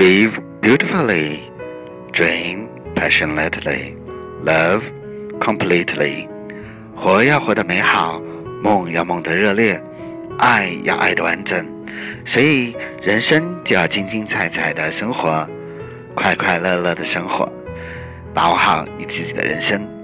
live beautifully. Dream passionately. Love completely. 活要活得美好梦要梦得热烈爱要爱得完整。所以人生就要精精彩彩的生活快快乐乐的生活把握好你自己的人生。